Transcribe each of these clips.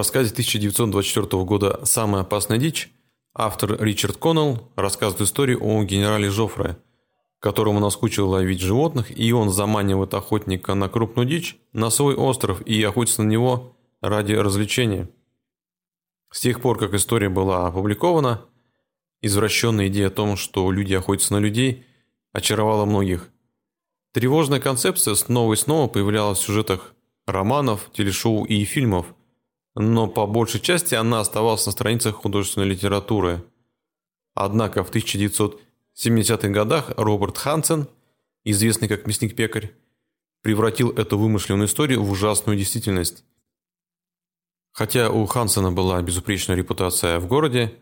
Рассказе 1924 года «Самая опасная дичь» автор Ричард Коннелл рассказывает историю о генерале Жофре, которому наскучило ловить животных, и он заманивает охотника на крупную дичь на свой остров и охотится на него ради развлечения. С тех пор, как история была опубликована, извращенная идея о том, что люди охотятся на людей, очаровала многих. Тревожная концепция снова и снова появлялась в сюжетах романов, телешоу и фильмов, но по большей части она оставалась на страницах художественной литературы. Однако в 1970-х годах Роберт Хансен, известный как мясник-пекарь, превратил эту вымышленную историю в ужасную действительность. Хотя у Хансена была безупречная репутация в городе,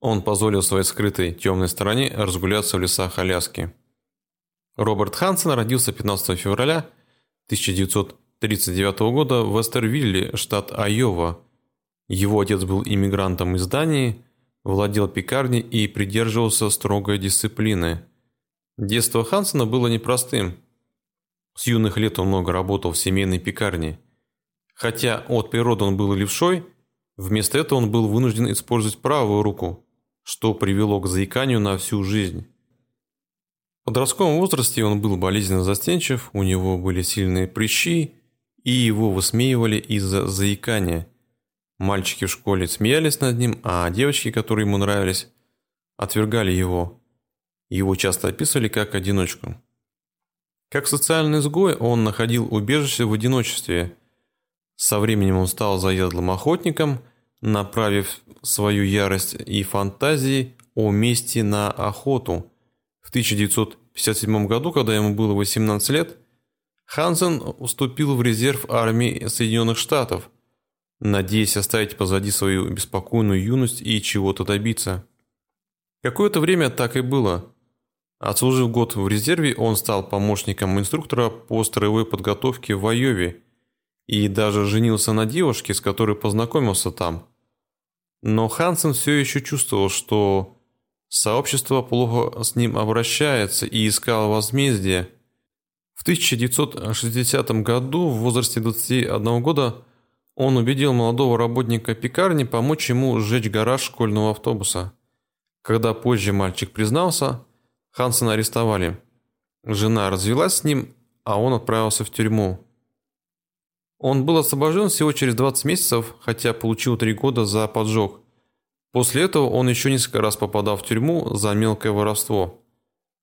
он позволил своей скрытой темной стороне разгуляться в лесах Аляски. Роберт Хансен родился 15 февраля 1939 года в Вестервилле, штат Айова. Его отец был иммигрантом из Дании, владел пекарней и придерживался строгой дисциплины. Детство Хансена было непростым. С юных лет он много работал в семейной пекарне – Хотя от природы он был левшой, вместо этого он был вынужден использовать правую руку, что привело к заиканию на всю жизнь. В подростковом возрасте он был болезненно застенчив, у него были сильные прыщи, и его высмеивали из-за заикания. Мальчики в школе смеялись над ним, а девочки, которые ему нравились, отвергали его. Его часто описывали как одиночку. Как социальный изгой он находил убежище в одиночестве – со временем он стал заядлым охотником, направив свою ярость и фантазии о мести на охоту. В 1957 году, когда ему было 18 лет, Хансен вступил в резерв армии Соединенных Штатов, надеясь оставить позади свою беспокойную юность и чего-то добиться. Какое-то время так и было. Отслужив год в резерве, он стал помощником инструктора по строевой подготовке в Айове и даже женился на девушке, с которой познакомился там. Но Хансен все еще чувствовал, что сообщество плохо с ним обращается и искал возмездие. В 1960 году, в возрасте 21 года, он убедил молодого работника пекарни помочь ему сжечь гараж школьного автобуса. Когда позже мальчик признался, Хансена арестовали. Жена развелась с ним, а он отправился в тюрьму. Он был освобожден всего через 20 месяцев, хотя получил 3 года за поджог. После этого он еще несколько раз попадал в тюрьму за мелкое воровство.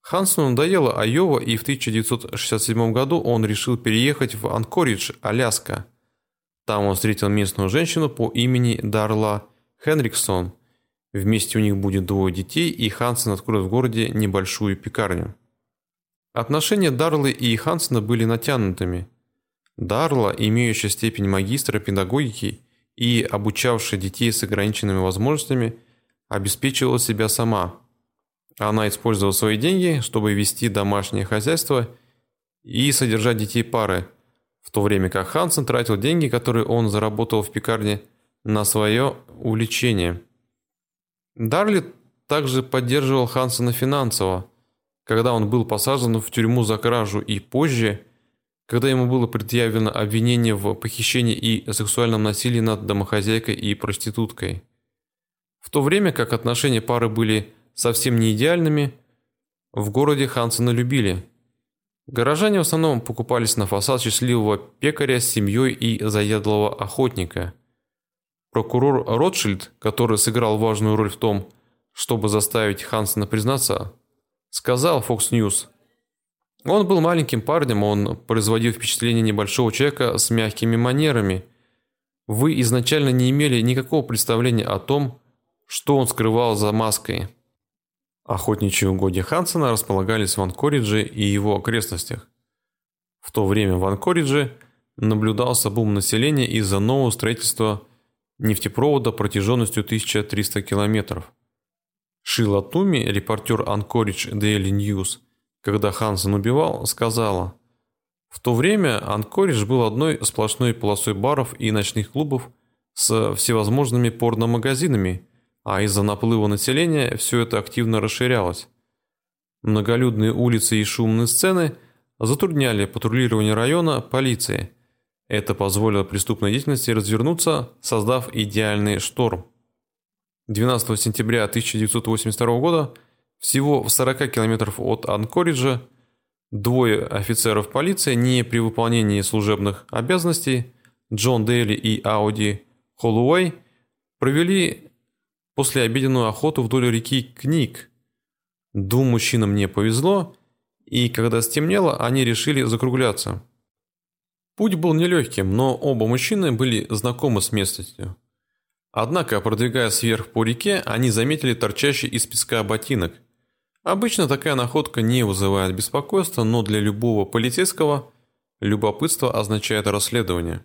Хансону надоело Айова, и в 1967 году он решил переехать в Анкоридж, Аляска. Там он встретил местную женщину по имени Дарла Хенриксон. Вместе у них будет двое детей, и Хансен откроет в городе небольшую пекарню. Отношения Дарлы и Хансена были натянутыми – Дарла, имеющая степень магистра педагогики и обучавшая детей с ограниченными возможностями, обеспечивала себя сама. Она использовала свои деньги, чтобы вести домашнее хозяйство и содержать детей пары, в то время как Хансен тратил деньги, которые он заработал в пекарне, на свое увлечение. Дарли также поддерживал Хансена финансово, когда он был посажен в тюрьму за кражу и позже – когда ему было предъявлено обвинение в похищении и сексуальном насилии над домохозяйкой и проституткой. В то время как отношения пары были совсем не идеальными, в городе Хансена любили. Горожане в основном покупались на фасад счастливого пекаря с семьей и заядлого охотника. Прокурор Ротшильд, который сыграл важную роль в том, чтобы заставить Хансена признаться, сказал Fox News – он был маленьким парнем, он производил впечатление небольшого человека с мягкими манерами. Вы изначально не имели никакого представления о том, что он скрывал за маской. Охотничьи угодья Хансена располагались в Анкоридже и его окрестностях. В то время в Анкоридже наблюдался бум населения из-за нового строительства нефтепровода протяженностью 1300 километров. Шила Туми, репортер Анкоридж Daily News – когда Хансен убивал, сказала, «В то время Анкоридж был одной сплошной полосой баров и ночных клубов с всевозможными порномагазинами, а из-за наплыва населения все это активно расширялось. Многолюдные улицы и шумные сцены затрудняли патрулирование района полиции. Это позволило преступной деятельности развернуться, создав идеальный шторм. 12 сентября 1982 года, всего в 40 километров от Анкориджа, двое офицеров полиции не при выполнении служебных обязанностей, Джон Дейли и Ауди Холлоуэй, провели послеобеденную охоту вдоль реки Кник. Двум мужчинам не повезло, и когда стемнело, они решили закругляться. Путь был нелегким, но оба мужчины были знакомы с местностью. Однако, продвигаясь вверх по реке, они заметили торчащий из песка ботинок. Обычно такая находка не вызывает беспокойства, но для любого полицейского любопытство означает расследование.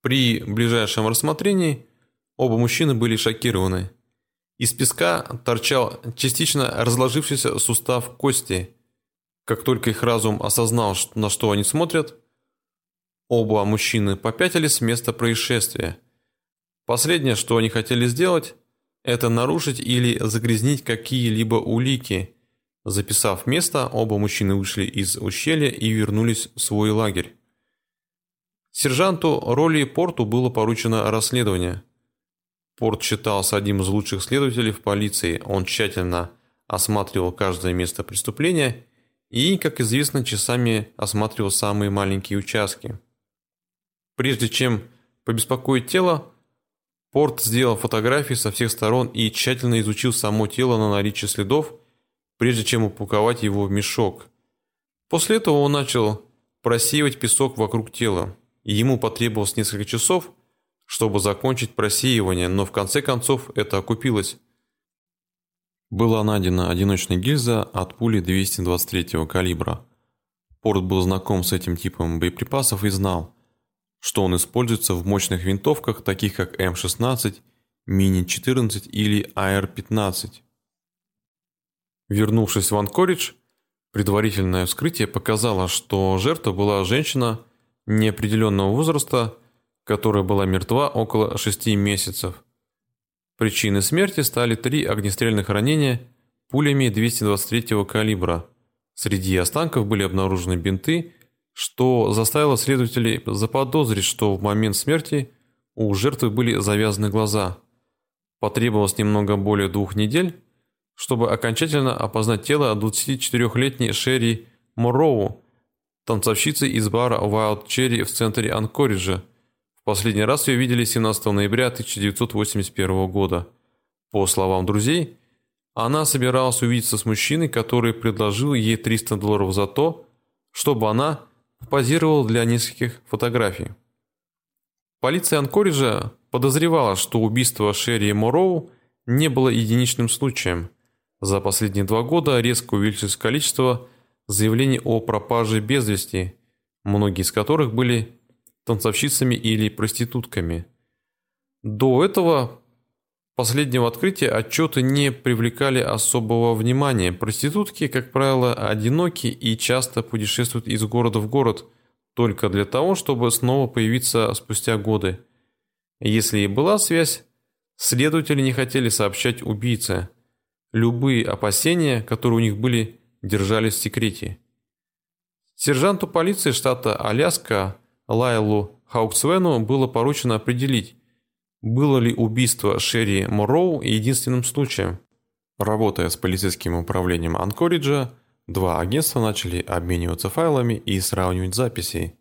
При ближайшем рассмотрении оба мужчины были шокированы. Из песка торчал частично разложившийся сустав кости. Как только их разум осознал, на что они смотрят, оба мужчины попятились с места происшествия – Последнее, что они хотели сделать, это нарушить или загрязнить какие-либо улики. Записав место, оба мужчины вышли из ущелья и вернулись в свой лагерь. Сержанту Ролли Порту было поручено расследование. Порт считался одним из лучших следователей в полиции. Он тщательно осматривал каждое место преступления и, как известно, часами осматривал самые маленькие участки. Прежде чем побеспокоить тело, Порт сделал фотографии со всех сторон и тщательно изучил само тело на наличие следов, прежде чем упаковать его в мешок. После этого он начал просеивать песок вокруг тела, ему потребовалось несколько часов, чтобы закончить просеивание, но в конце концов это окупилось. Была найдена одиночная гильза от пули 223 калибра. Порт был знаком с этим типом боеприпасов и знал – что он используется в мощных винтовках, таких как М16, Мини-14 или АР-15. Вернувшись в Анкоридж, предварительное вскрытие показало, что жертва была женщина неопределенного возраста, которая была мертва около 6 месяцев. Причиной смерти стали три огнестрельных ранения пулями 223 калибра. Среди останков были обнаружены бинты что заставило следователей заподозрить, что в момент смерти у жертвы были завязаны глаза. Потребовалось немного более двух недель, чтобы окончательно опознать тело 24-летней Шерри Морроу, танцовщицы из бара Wild Cherry в центре Анкориджа. Последний раз ее видели 17 ноября 1981 года. По словам друзей, она собиралась увидеться с мужчиной, который предложил ей 300 долларов за то, чтобы она позировал для нескольких фотографий. Полиция Анкориджа подозревала, что убийство Шерри Мороу не было единичным случаем. За последние два года резко увеличилось количество заявлений о пропаже без вести, многие из которых были танцовщицами или проститутками. До этого последнего открытия отчеты не привлекали особого внимания. Проститутки, как правило, одиноки и часто путешествуют из города в город только для того, чтобы снова появиться спустя годы. Если и была связь, следователи не хотели сообщать убийце. Любые опасения, которые у них были, держались в секрете. Сержанту полиции штата Аляска Лайлу Хауксвену было поручено определить, было ли убийство Шерри Морроу единственным случаем? Работая с полицейским управлением Анкориджа, два агентства начали обмениваться файлами и сравнивать записи.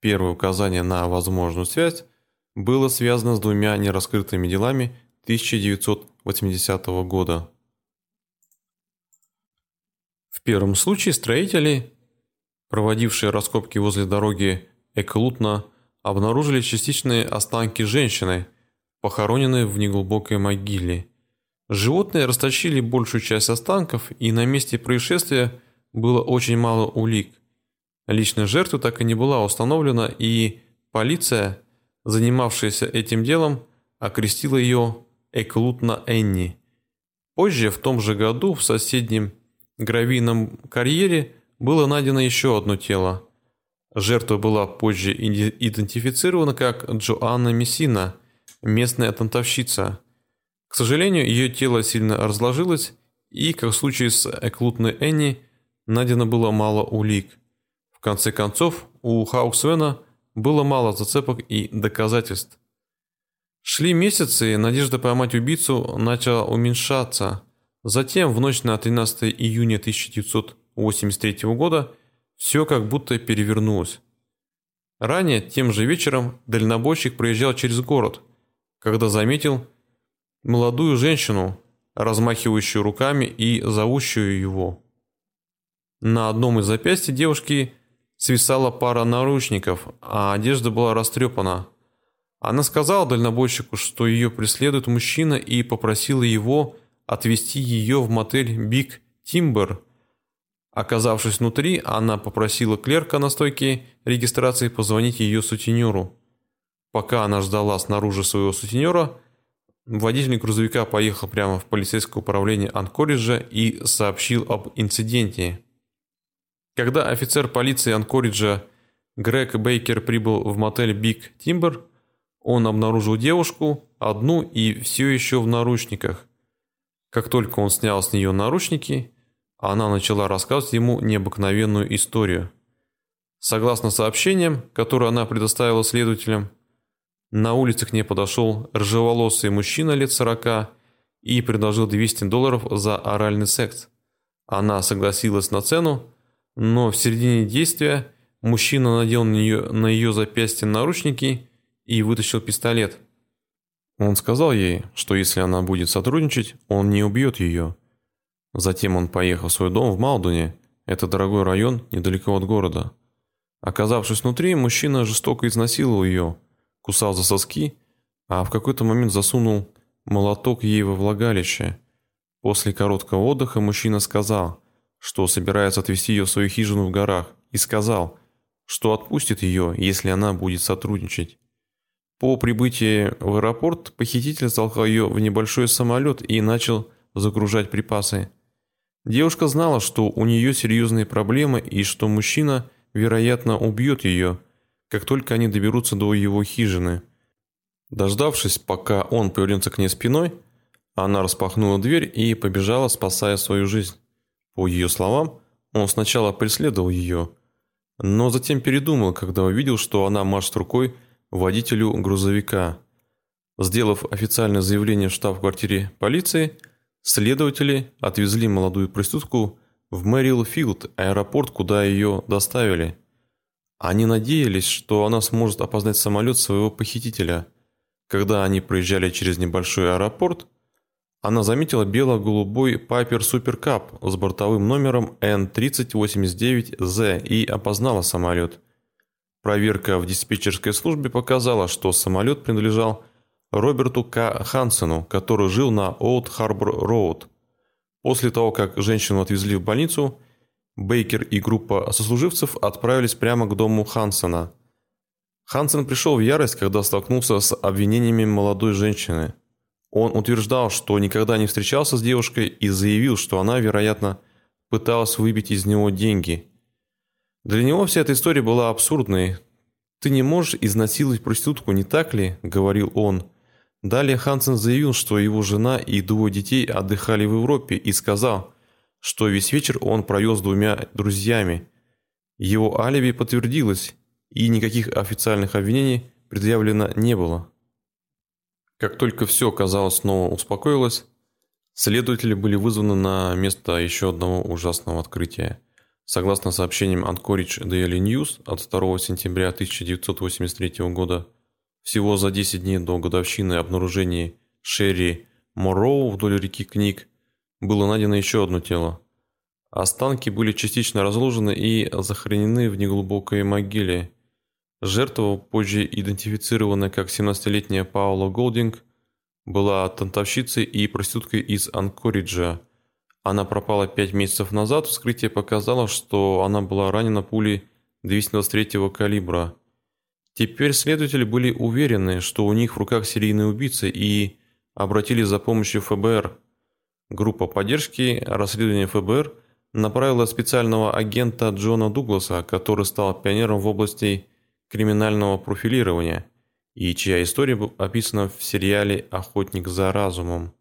Первое указание на возможную связь было связано с двумя нераскрытыми делами 1980 года. В первом случае строители, проводившие раскопки возле дороги Эклутна, обнаружили частичные останки женщины – похоронены в неглубокой могиле. Животные растащили большую часть останков, и на месте происшествия было очень мало улик. Личность жертвы так и не была установлена, и полиция, занимавшаяся этим делом, окрестила ее Эклутна Энни. Позже, в том же году, в соседнем гравийном карьере было найдено еще одно тело. Жертва была позже идентифицирована как Джоанна Мессина – местная танцовщица. К сожалению, ее тело сильно разложилось, и, как в случае с Эклутной Энни, найдено было мало улик. В конце концов, у Хауксвена было мало зацепок и доказательств. Шли месяцы, и надежда поймать убийцу начала уменьшаться. Затем, в ночь на 13 июня 1983 года, все как будто перевернулось. Ранее, тем же вечером, дальнобойщик проезжал через город, когда заметил молодую женщину, размахивающую руками и зовущую его. На одном из запястья девушки свисала пара наручников, а одежда была растрепана. Она сказала дальнобойщику, что ее преследует мужчина и попросила его отвезти ее в мотель «Биг Тимбер». Оказавшись внутри, она попросила клерка на стойке регистрации позвонить ее сутенеру. Пока она ждала снаружи своего сутенера, водитель грузовика поехал прямо в полицейское управление Анкориджа и сообщил об инциденте. Когда офицер полиции Анкориджа Грег Бейкер прибыл в мотель Биг Тимбер, он обнаружил девушку, одну и все еще в наручниках. Как только он снял с нее наручники, она начала рассказывать ему необыкновенную историю. Согласно сообщениям, которые она предоставила следователям, на улице к ней подошел рыжеволосый мужчина лет сорока и предложил 200 долларов за оральный секс. Она согласилась на цену, но в середине действия мужчина надел на, нее, на ее запястье наручники и вытащил пистолет. Он сказал ей, что если она будет сотрудничать, он не убьет ее. Затем он поехал в свой дом в Малдуне, это дорогой район недалеко от города. Оказавшись внутри, мужчина жестоко изнасиловал ее, кусал за соски, а в какой-то момент засунул молоток ей во влагалище. После короткого отдыха мужчина сказал – что собирается отвезти ее в свою хижину в горах, и сказал, что отпустит ее, если она будет сотрудничать. По прибытии в аэропорт похититель толкал ее в небольшой самолет и начал загружать припасы. Девушка знала, что у нее серьезные проблемы и что мужчина, вероятно, убьет ее, как только они доберутся до его хижины. Дождавшись, пока он повернется к ней спиной, она распахнула дверь и побежала, спасая свою жизнь. По ее словам, он сначала преследовал ее, но затем передумал, когда увидел, что она машет рукой водителю грузовика. Сделав официальное заявление в штаб-квартире полиции, следователи отвезли молодую проститутку в Мэрилфилд, аэропорт, куда ее доставили. Они надеялись, что она сможет опознать самолет своего похитителя. Когда они проезжали через небольшой аэропорт, она заметила бело-голубой Piper Super Cup с бортовым номером N3089Z и опознала самолет. Проверка в диспетчерской службе показала, что самолет принадлежал Роберту К. Хансену, который жил на Old Harbor Road. После того, как женщину отвезли в больницу, Бейкер и группа сослуживцев отправились прямо к дому Хансена. Хансен пришел в ярость, когда столкнулся с обвинениями молодой женщины – он утверждал, что никогда не встречался с девушкой и заявил, что она, вероятно, пыталась выбить из него деньги. Для него вся эта история была абсурдной. «Ты не можешь изнасиловать проститутку, не так ли?» – говорил он. Далее Хансен заявил, что его жена и двое детей отдыхали в Европе и сказал, что весь вечер он провел с двумя друзьями. Его алиби подтвердилось, и никаких официальных обвинений предъявлено не было. Как только все, казалось, снова успокоилось, следователи были вызваны на место еще одного ужасного открытия. Согласно сообщениям Anchorage Daily News от 2 сентября 1983 года, всего за 10 дней до годовщины обнаружения Шерри Морроу вдоль реки Книг было найдено еще одно тело. Останки были частично разложены и захоронены в неглубокой могиле, Жертва, позже идентифицированная как 17-летняя Паула Голдинг, была танцовщицей и проституткой из Анкориджа. Она пропала пять месяцев назад, вскрытие показало, что она была ранена пулей 223-го калибра. Теперь следователи были уверены, что у них в руках серийный убийца и обратились за помощью ФБР. Группа поддержки расследования ФБР направила специального агента Джона Дугласа, который стал пионером в области криминального профилирования и чья история описана в сериале «Охотник за разумом».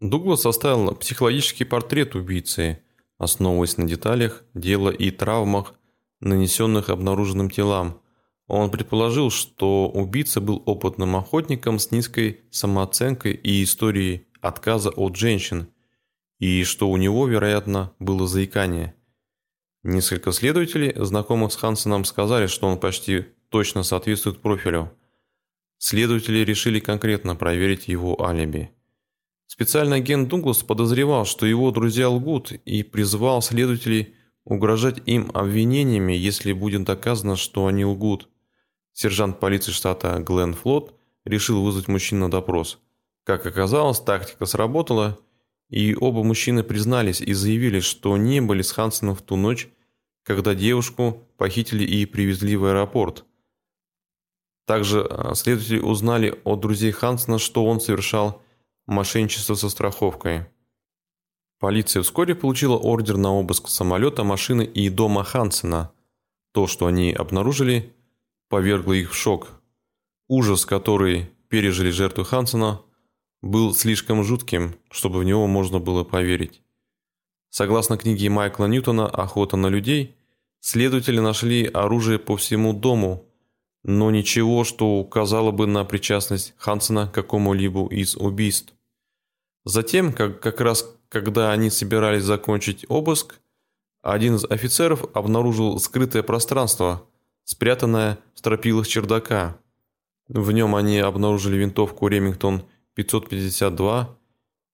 Дуглас составил психологический портрет убийцы, основываясь на деталях дела и травмах, нанесенных обнаруженным телам, Он предположил, что убийца был опытным охотником с низкой самооценкой и историей отказа от женщин, и что у него, вероятно, было заикание. Несколько следователей, знакомых с Хансеном, сказали, что он почти точно соответствует профилю. Следователи решили конкретно проверить его алиби. Специальный агент Дуглас подозревал, что его друзья лгут и призывал следователей угрожать им обвинениями, если будет доказано, что они лгут. Сержант полиции штата Глен Флот решил вызвать мужчин на допрос. Как оказалось, тактика сработала, и оба мужчины признались и заявили, что не были с Хансеном в ту ночь, когда девушку похитили и привезли в аэропорт. Также а, следователи узнали от друзей Хансена, что он совершал мошенничество со страховкой. Полиция вскоре получила ордер на обыск самолета, машины и дома Хансена. То, что они обнаружили, повергло их в шок. Ужас, который пережили жертвы Хансена, был слишком жутким, чтобы в него можно было поверить. Согласно книге Майкла Ньютона «Охота на людей», следователи нашли оружие по всему дому, но ничего, что указало бы на причастность Хансена к какому-либо из убийств. Затем, как, как раз когда они собирались закончить обыск, один из офицеров обнаружил скрытое пространство, спрятанное в стропилах чердака. В нем они обнаружили винтовку Ремингтон 552,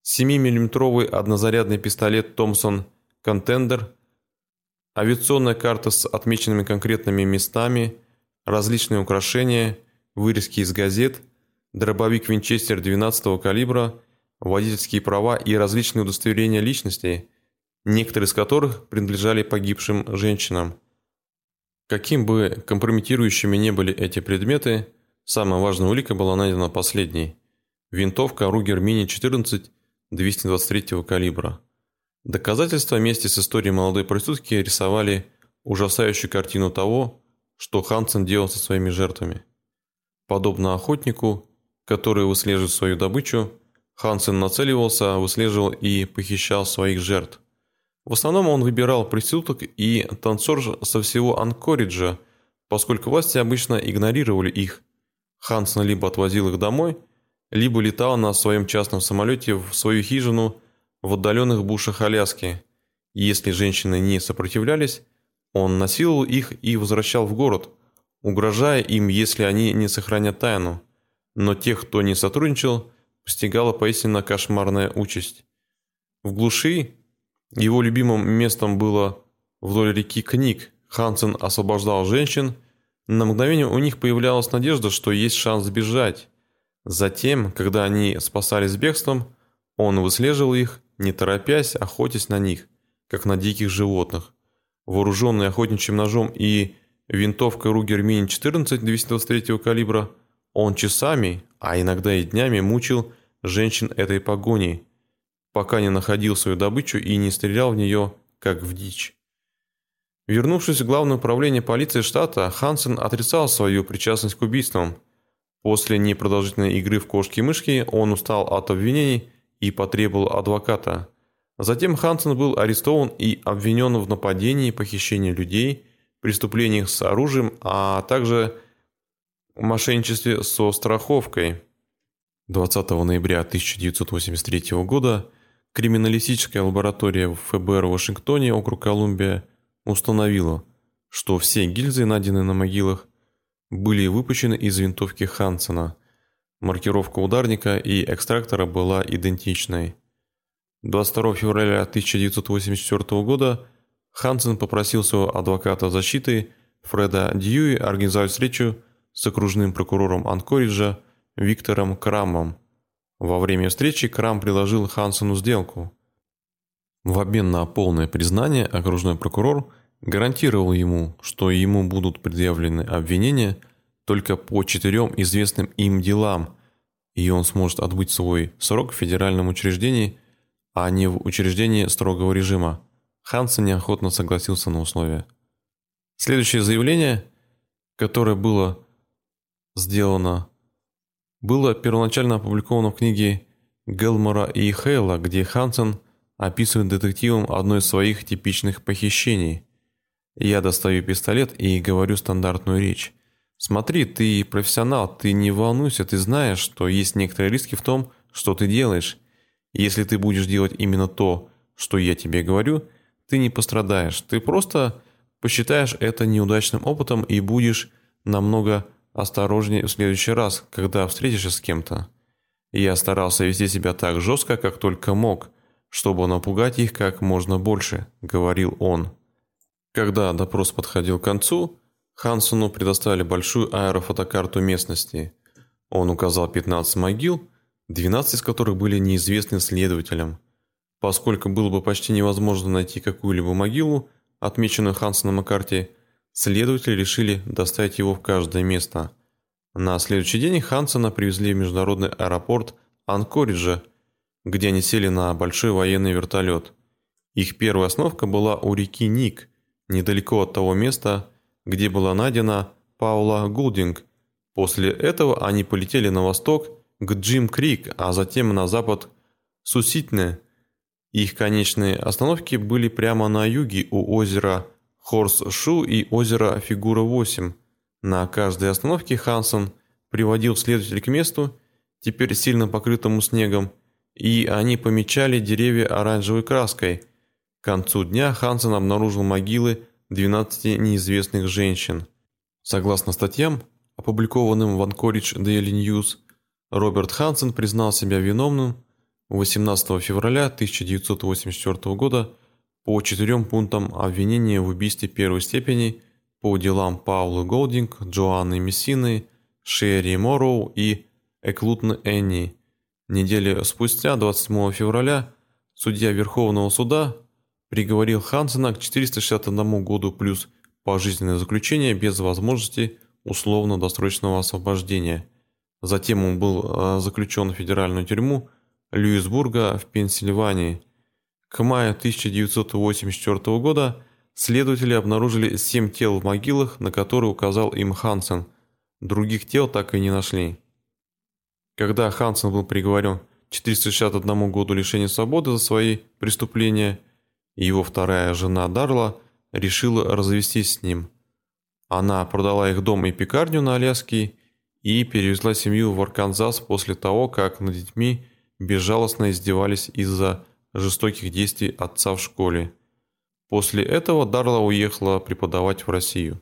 7-миллиметровый однозарядный пистолет Томпсон Контендер, авиационная карта с отмеченными конкретными местами, различные украшения, вырезки из газет, дробовик Винчестер 12 калибра, водительские права и различные удостоверения личности, некоторые из которых принадлежали погибшим женщинам. Каким бы компрометирующими не были эти предметы, самая важная улика была найдена последней. Винтовка Ругер Мини-14 223 калибра. Доказательства вместе с историей молодой проститутки рисовали ужасающую картину того, что Хансен делал со своими жертвами. Подобно охотнику, который выслеживает свою добычу, Хансен нацеливался, выслеживал и похищал своих жертв. В основном он выбирал проституток и танцор со всего Анкориджа, поскольку власти обычно игнорировали их. Хансен либо отвозил их домой – либо летал на своем частном самолете в свою хижину в отдаленных бушах Аляски. Если женщины не сопротивлялись, он насиловал их и возвращал в город, угрожая им, если они не сохранят тайну. Но тех, кто не сотрудничал, постигала поистине кошмарная участь. В глуши его любимым местом было вдоль реки Книг. Хансен освобождал женщин. На мгновение у них появлялась надежда, что есть шанс сбежать. Затем, когда они спасались бегством, он выслеживал их, не торопясь, охотясь на них, как на диких животных. Вооруженный охотничьим ножом и винтовкой Ругер Мин-14 223 калибра, он часами, а иногда и днями мучил женщин этой погони, пока не находил свою добычу и не стрелял в нее, как в дичь. Вернувшись в главное управление полиции штата, Хансен отрицал свою причастность к убийствам – После непродолжительной игры в кошки-мышки он устал от обвинений и потребовал адвоката. Затем Хансен был арестован и обвинен в нападении, похищении людей, преступлениях с оружием, а также мошенничестве со страховкой. 20 ноября 1983 года криминалистическая лаборатория в ФБР в Вашингтоне, округ Колумбия, установила, что все гильзы, найденные на могилах, были выпущены из винтовки Хансена. Маркировка ударника и экстрактора была идентичной. 22 февраля 1984 года Хансен попросил своего адвоката защиты Фреда Дьюи организовать встречу с окружным прокурором Анкориджа Виктором Крамом. Во время встречи Крам предложил Хансену сделку. В обмен на полное признание окружной прокурор – гарантировал ему, что ему будут предъявлены обвинения только по четырем известным им делам, и он сможет отбыть свой срок в федеральном учреждении, а не в учреждении строгого режима. Хансен неохотно согласился на условия. Следующее заявление, которое было сделано, было первоначально опубликовано в книге Гелмора и Хейла, где Хансен описывает детективам одно из своих типичных похищений – я достаю пистолет и говорю стандартную речь. Смотри, ты профессионал, ты не волнуйся, ты знаешь, что есть некоторые риски в том, что ты делаешь. Если ты будешь делать именно то, что я тебе говорю, ты не пострадаешь. Ты просто посчитаешь это неудачным опытом и будешь намного осторожнее в следующий раз, когда встретишься с кем-то. Я старался вести себя так жестко, как только мог, чтобы напугать их как можно больше, говорил он. Когда допрос подходил к концу, Хансону предоставили большую аэрофотокарту местности. Он указал 15 могил, 12 из которых были неизвестны следователям. Поскольку было бы почти невозможно найти какую-либо могилу, отмеченную Хансоном на карте, следователи решили доставить его в каждое место. На следующий день Хансона привезли в международный аэропорт Анкориджа, где они сели на большой военный вертолет. Их первая остановка была у реки Ник, недалеко от того места, где была найдена Паула Гулдинг. После этого они полетели на восток к Джим-Крик, а затем на запад Суситне. Их конечные остановки были прямо на юге у озера Хорс-Шу и озера Фигура-8. На каждой остановке Хансон приводил следователя к месту, теперь сильно покрытому снегом, и они помечали деревья оранжевой краской. К концу дня Хансон обнаружил могилы 12 неизвестных женщин. Согласно статьям, опубликованным в Anchorage Daily News, Роберт Хансен признал себя виновным 18 февраля 1984 года по четырем пунктам обвинения в убийстве первой степени по делам Паулы Голдинг, Джоанны Мессины, Шерри Морроу и Эклутны Энни. Неделю спустя, 27 февраля, судья Верховного суда приговорил Хансена к 461 году плюс пожизненное заключение без возможности условно-досрочного освобождения. Затем он был э, заключен в федеральную тюрьму Льюисбурга в Пенсильвании. К маю 1984 года следователи обнаружили семь тел в могилах, на которые указал им Хансен. Других тел так и не нашли. Когда Хансен был приговорен к 461 году лишения свободы за свои преступления – его вторая жена Дарла решила развестись с ним. Она продала их дом и пекарню на Аляске и перевезла семью в Арканзас после того, как над детьми безжалостно издевались из-за жестоких действий отца в школе. После этого Дарла уехала преподавать в Россию.